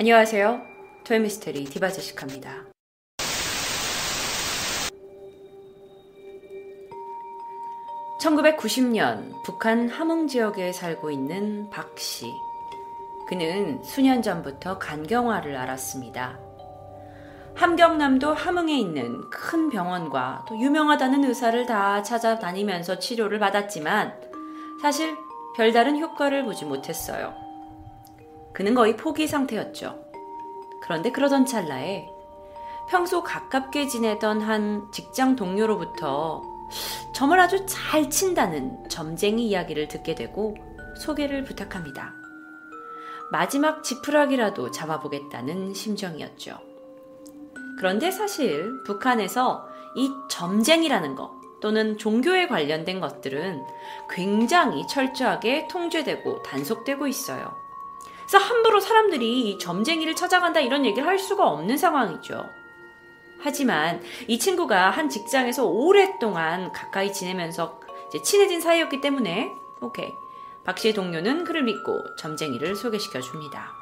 안녕하세요. 토요미스테리 디바제식합니다. (1990년) 북한 함흥 지역에 살고 있는 박 씨. 그는 수년 전부터 간경화를 앓았습니다. 함경남도 함흥에 있는 큰 병원과 또 유명하다는 의사를 다 찾아다니면서 치료를 받았지만 사실 별다른 효과를 보지 못했어요. 그는 거의 포기 상태였죠. 그런데 그러던 찰나에 평소 가깝게 지내던 한 직장 동료로부터 점을 아주 잘 친다는 점쟁이 이야기를 듣게 되고 소개를 부탁합니다. 마지막 지푸라기라도 잡아보겠다는 심정이었죠. 그런데 사실 북한에서 이 점쟁이라는 것 또는 종교에 관련된 것들은 굉장히 철저하게 통제되고 단속되고 있어요. 그래서 함부로 사람들이 점쟁이를 찾아간다 이런 얘기를 할 수가 없는 상황이죠. 하지만 이 친구가 한 직장에서 오랫동안 가까이 지내면서 친해진 사이였기 때문에 오케이 박 씨의 동료는 그를 믿고 점쟁이를 소개시켜 줍니다.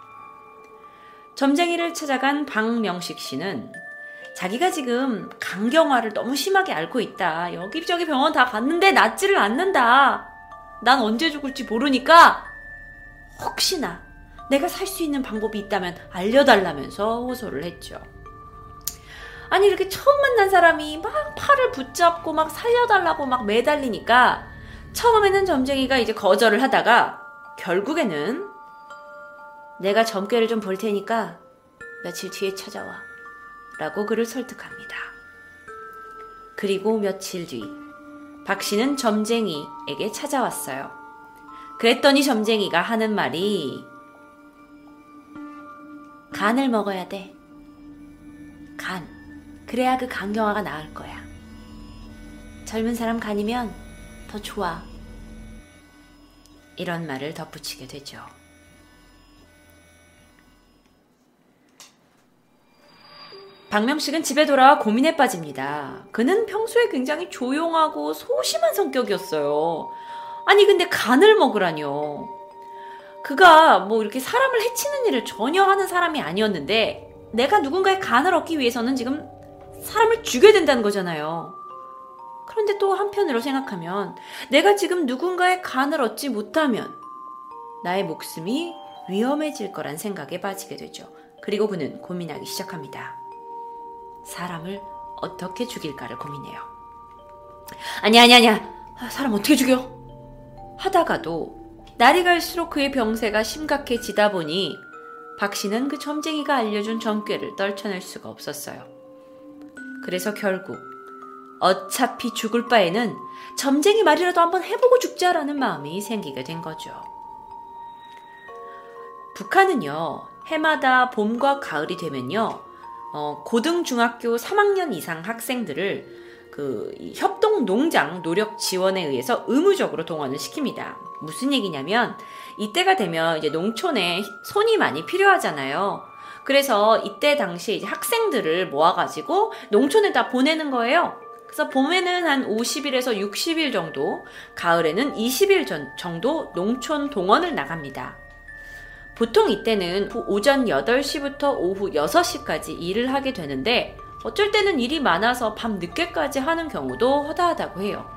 점쟁이를 찾아간 박명식 씨는 자기가 지금 강경화를 너무 심하게 앓고 있다. 여기저기 병원 다 갔는데 낫지를 않는다. 난 언제 죽을지 모르니까 혹시나 내가 살 수 있는 방법이 있다면 알려달라면서 호소를 했죠. 아니 이렇게 처음 만난 사람이 막 팔을 붙잡고 막 살려달라고 막 매달리니까 처음에는 점쟁이가 이제 거절을 하다가 결국에는 내가 점괘를 좀 볼 테니까 며칠 뒤에 찾아와. 라고 그를 설득합니다. 그리고 며칠 뒤, 박 씨는 점쟁이에게 찾아왔어요. 그랬더니 점쟁이가 하는 말이, 간을 먹어야 돼. 간. 그래야 그 간경화가 나을 거야. 젊은 사람 간이면 더 좋아. 이런 말을 덧붙이게 되죠. 박명식은 집에 돌아와 고민에 빠집니다. 그는 평소에 굉장히 조용하고 소심한 성격이었어요. 아니, 근데 간을 먹으라뇨. 그가 뭐 이렇게 사람을 해치는 일을 전혀 하는 사람이 아니었는데, 내가 누군가의 간을 얻기 위해서는 지금 사람을 죽여야 된다는 거잖아요. 그런데 또 한편으로 생각하면, 내가 지금 누군가의 간을 얻지 못하면, 나의 목숨이 위험해질 거란 생각에 빠지게 되죠. 그리고 그는 고민하기 시작합니다. 사람을 어떻게 죽일까를 고민해요. 아니, 아니, 아니야. 아, 사람 어떻게 죽여? 하다가도 날이 갈수록 그의 병세가 심각해지다 보니 박 씨는 그 점쟁이가 알려준 점괘를 떨쳐낼 수가 없었어요. 그래서 결국 어차피 죽을 바에는 점쟁이 말이라도 한번 해보고 죽자라는 마음이 생기게 된 거죠. 북한은요, 해마다 봄과 가을이 되면요, 어, 고등 중학교 3학년 이상 학생들을 그 협동 농장 노력 지원에 의해서 의무적으로 동원을 시킵니다. 무슨 얘기냐면 이때가 되면 이제 농촌에 손이 많이 필요하잖아요. 그래서 이때 이제 학생들을 모아가지고 농촌에다 보내는 거예요. 그래서 봄에는 한 50일에서 60일 정도, 가을에는 20일 정도 농촌 동원을 나갑니다. 보통 이때는 오전 8시부터 오후 6시까지 일을 하게 되는데 어쩔 때는 일이 많아서 밤 늦게까지 하는 경우도 허다하다고 해요.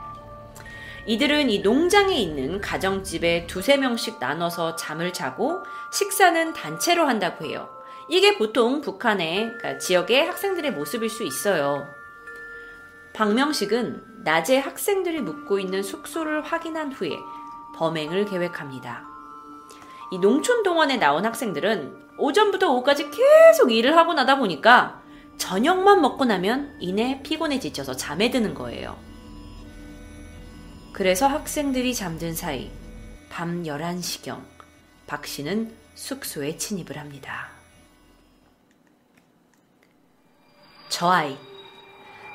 이들은 이 농장에 있는 가정집에 두세 명씩 나눠서 잠을 자고 식사는 단체로 한다고 해요. 이게 보통 북한의 그러니까 지역의 학생들의 모습일 수 있어요. 박명식은 낮에 학생들이 묵고 있는 숙소를 확인한 후에 범행을 계획합니다. 이 농촌 동원에 나온 학생들은 오전부터 오후까지 계속 일을 하고 나다 보니까 저녁만 먹고 나면 이내 피곤해 지쳐서 잠에 드는 거예요. 그래서 학생들이 잠든 사이 밤 11시경 박 씨는 숙소에 침입을 합니다. 저 아이,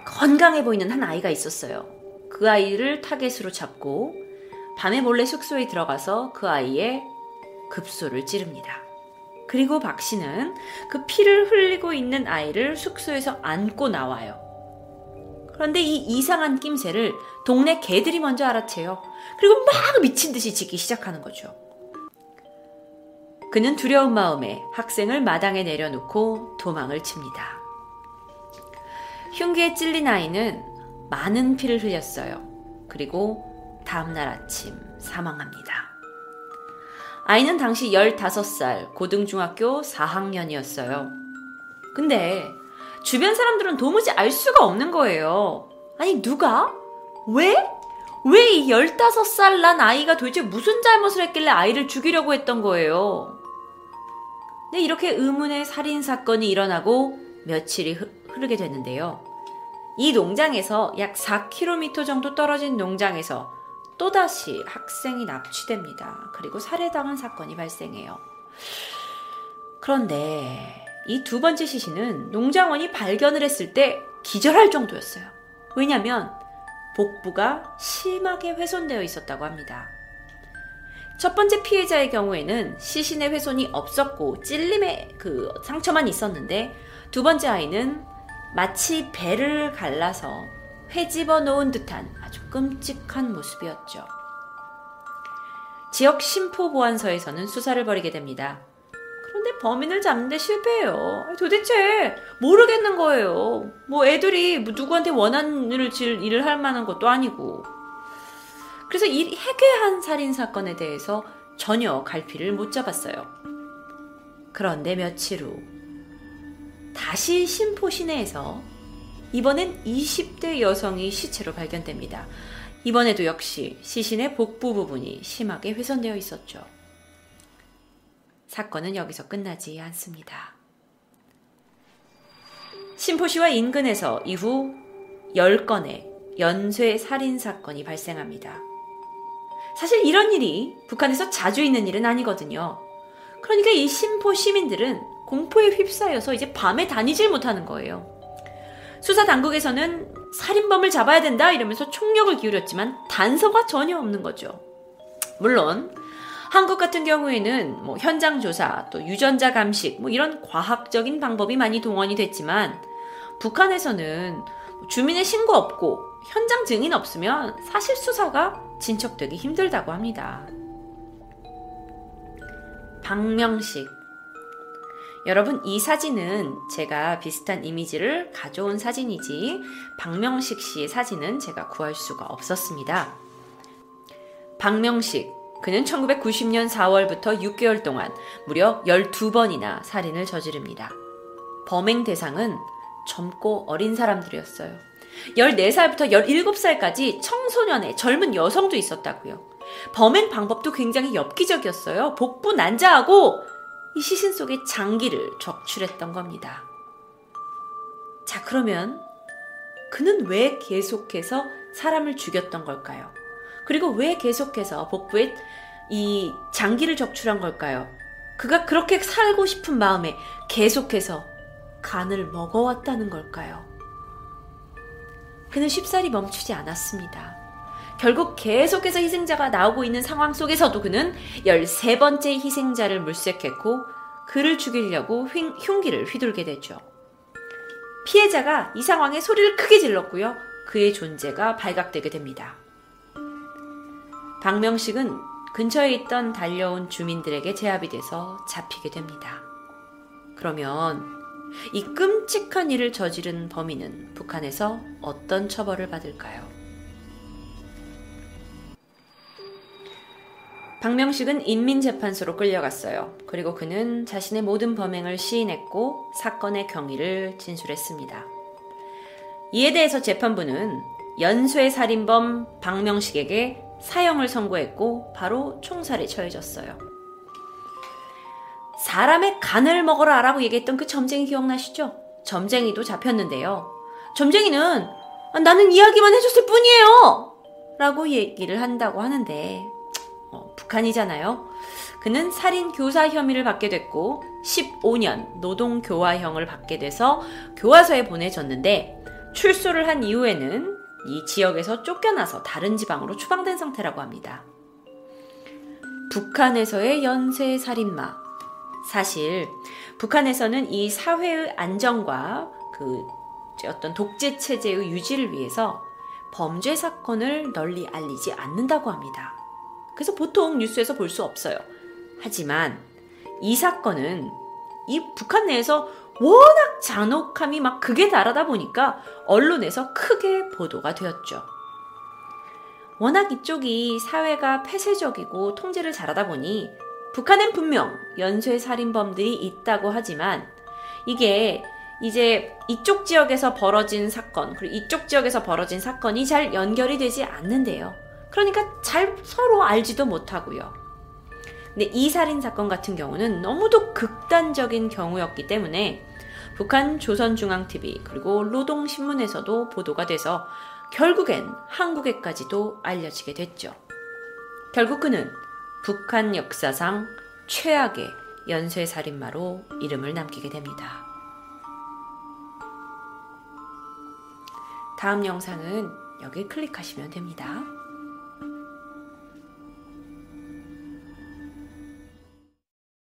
건강해 보이는 한 아이가 있었어요. 그 아이를 타겟으로 잡고 밤에 몰래 숙소에 들어가서 그 아이의 급소를 찌릅니다. 그리고 박 씨는 그 피를 흘리고 있는 아이를 숙소에서 안고 나와요. 그런데 이 이상한 낌새를 동네 개들이 먼저 알아채요. 그리고 막 미친 듯이 짖기 시작하는 거죠. 그는 두려운 마음에 학생을 마당에 내려놓고 도망을 칩니다. 흉기에 찔린 아이는 많은 피를 흘렸어요. 그리고 다음날 아침 사망합니다. 아이는 당시 15살 고등중학교 4학년이었어요. 근데 주변 사람들은 도무지 알 수가 없는 거예요. 아니, 누가? 왜? 왜 이 15살 난 아이가 도대체 무슨 잘못을 했길래 아이를 죽이려고 했던 거예요? 네, 이렇게 의문의 살인사건이 일어나고 며칠이 흐르게 됐는데요. 이 농장에서 약 4km 정도 떨어진 농장에서 또다시 학생이 납치됩니다. 그리고 살해당한 사건이 발생해요. 그런데 이 두 번째 시신은 농장원이 발견을 했을 때 기절할 정도였어요. 왜냐하면 복부가 심하게 훼손되어 있었다고 합니다. 첫 번째 피해자의 경우에는 시신의 훼손이 없었고 찔림의 그 상처만 있었는데 두 번째 아이는 마치 배를 갈라서 회집어 놓은 듯한 아주 끔찍한 모습이었죠. 지역 심포보안서에서는 수사를 벌이게 됩니다. 범인을 잡는데 실패해요. 도대체 모르겠는 거예요. 뭐 애들이 뭐 누구한테 원한을 질 일을 할 만한 것도 아니고. 그래서 이 해괴한 살인 사건에 대해서 전혀 갈피를 못 잡았어요. 그런데 며칠 후 다시 심포 시내에서 이번엔 20대 여성이 시체로 발견됩니다. 이번에도 역시 시신의 복부 부분이 심하게 훼손되어 있었죠. 사건은 여기서 끝나지 않습니다. 심포시와 인근에서 이후 10건의 연쇄 살인 사건이 발생합니다. 사실 이런 일이 북한에서 자주 있는 일은 아니거든요. 그러니까 이 심포 시민들은 공포에 휩싸여서 이제 밤에 다니질 못하는 거예요. 수사 당국에서는 살인범을 잡아야 된다 이러면서 총력을 기울였지만 단서가 전혀 없는 거죠. 물론 한국 같은 경우에는 뭐 현장 조사 또 유전자 감식 뭐 이런 과학적인 방법이 많이 동원이 됐지만 북한에서는 주민의 신고 없고 현장 증인 없으면 사실 수사가 진척되기 힘들다고 합니다. 박명식 여러분, 이 사진은 제가 비슷한 이미지를 가져온 사진이지, 박명식 씨의 사진은 제가 구할 수가 없었습니다. 박명식, 그는 1990년 4월부터 6개월 동안 무려 12번이나 살인을 저지릅니다. 범행 대상은 젊고 어린 사람들이었어요. 14살부터 17살까지 청소년의 젊은 여성도 있었다고요. 범행 방법도 굉장히 엽기적이었어요. 복부 난자하고 이 시신 속에 장기를 적출했던 겁니다. 자, 그러면 그는 왜 계속해서 사람을 죽였던 걸까요? 그리고 왜 계속해서 복부에 이 장기를 적출한 걸까요? 그가 그렇게 살고 싶은 마음에 계속해서 간을 먹어왔다는 걸까요? 그는 쉽사리 멈추지 않았습니다. 결국 계속해서 희생자가 나오고 있는 상황 속에서도 그는 13번째 희생자를 물색했고 그를 죽이려고 흉기를 휘둘게 되죠. 피해자가 이 상황에 소리를 크게 질렀고요. 그의 존재가 발각되게 됩니다. 박명식은 근처에 있던 달려온 주민들에게 제압이 돼서 잡히게 됩니다. 그러면 이 끔찍한 일을 저지른 범인은 북한에서 어떤 처벌을 받을까요? 박명식은 인민재판소로 끌려갔어요. 그리고 그는 자신의 모든 범행을 시인했고 사건의 경위를 진술했습니다. 이에 대해서 재판부는 연쇄 살인범 박명식에게 사형을 선고했고 바로 총살에 처해졌어요. 사람의 간을 먹어라 라고 얘기했던 그 점쟁이 기억나시죠? 점쟁이도 잡혔는데요. 점쟁이는 나는 이야기만 해줬을 뿐이에요! 라고 얘기를 한다고 하는데 어, 북한이잖아요. 그는 살인 교사 혐의를 받게 됐고 15년 노동 교화형을 받게 돼서 교화소에 보내졌는데 출소를 한 이후에는 이 지역에서 쫓겨나서 다른 지방으로 추방된 상태라고 합니다. 북한에서의 연쇄 살인마. 사실 북한에서는 이 사회의 안정과 그 어떤 독재 체제의 유지를 위해서 범죄 사건을 널리 알리지 않는다고 합니다. 그래서 보통 뉴스에서 볼 수 없어요. 하지만 이 사건은 이 북한 내에서 워낙 잔혹함이 막 극에 달하다 보니까 언론에서 크게 보도가 되었죠. 워낙 이쪽이 사회가 폐쇄적이고 통제를 잘하다 보니 북한엔 분명 연쇄 살인범들이 있다고 하지만 이게 이제 이쪽 지역에서 벌어진 사건, 그리고 이쪽 지역에서 벌어진 사건이 잘 연결이 되지 않는데요. 그러니까 잘 서로 알지도 못하고요. 근데 이 살인 사건 같은 경우는 너무도 극단적인 경우였기 때문에 북한 조선중앙TV 그리고 노동신문에서도 보도가 돼서 결국엔 한국에까지도 알려지게 됐죠. 결국 그는 북한 역사상 최악의 연쇄살인마로 이름을 남기게 됩니다. 다음 영상은 여기 클릭하시면 됩니다.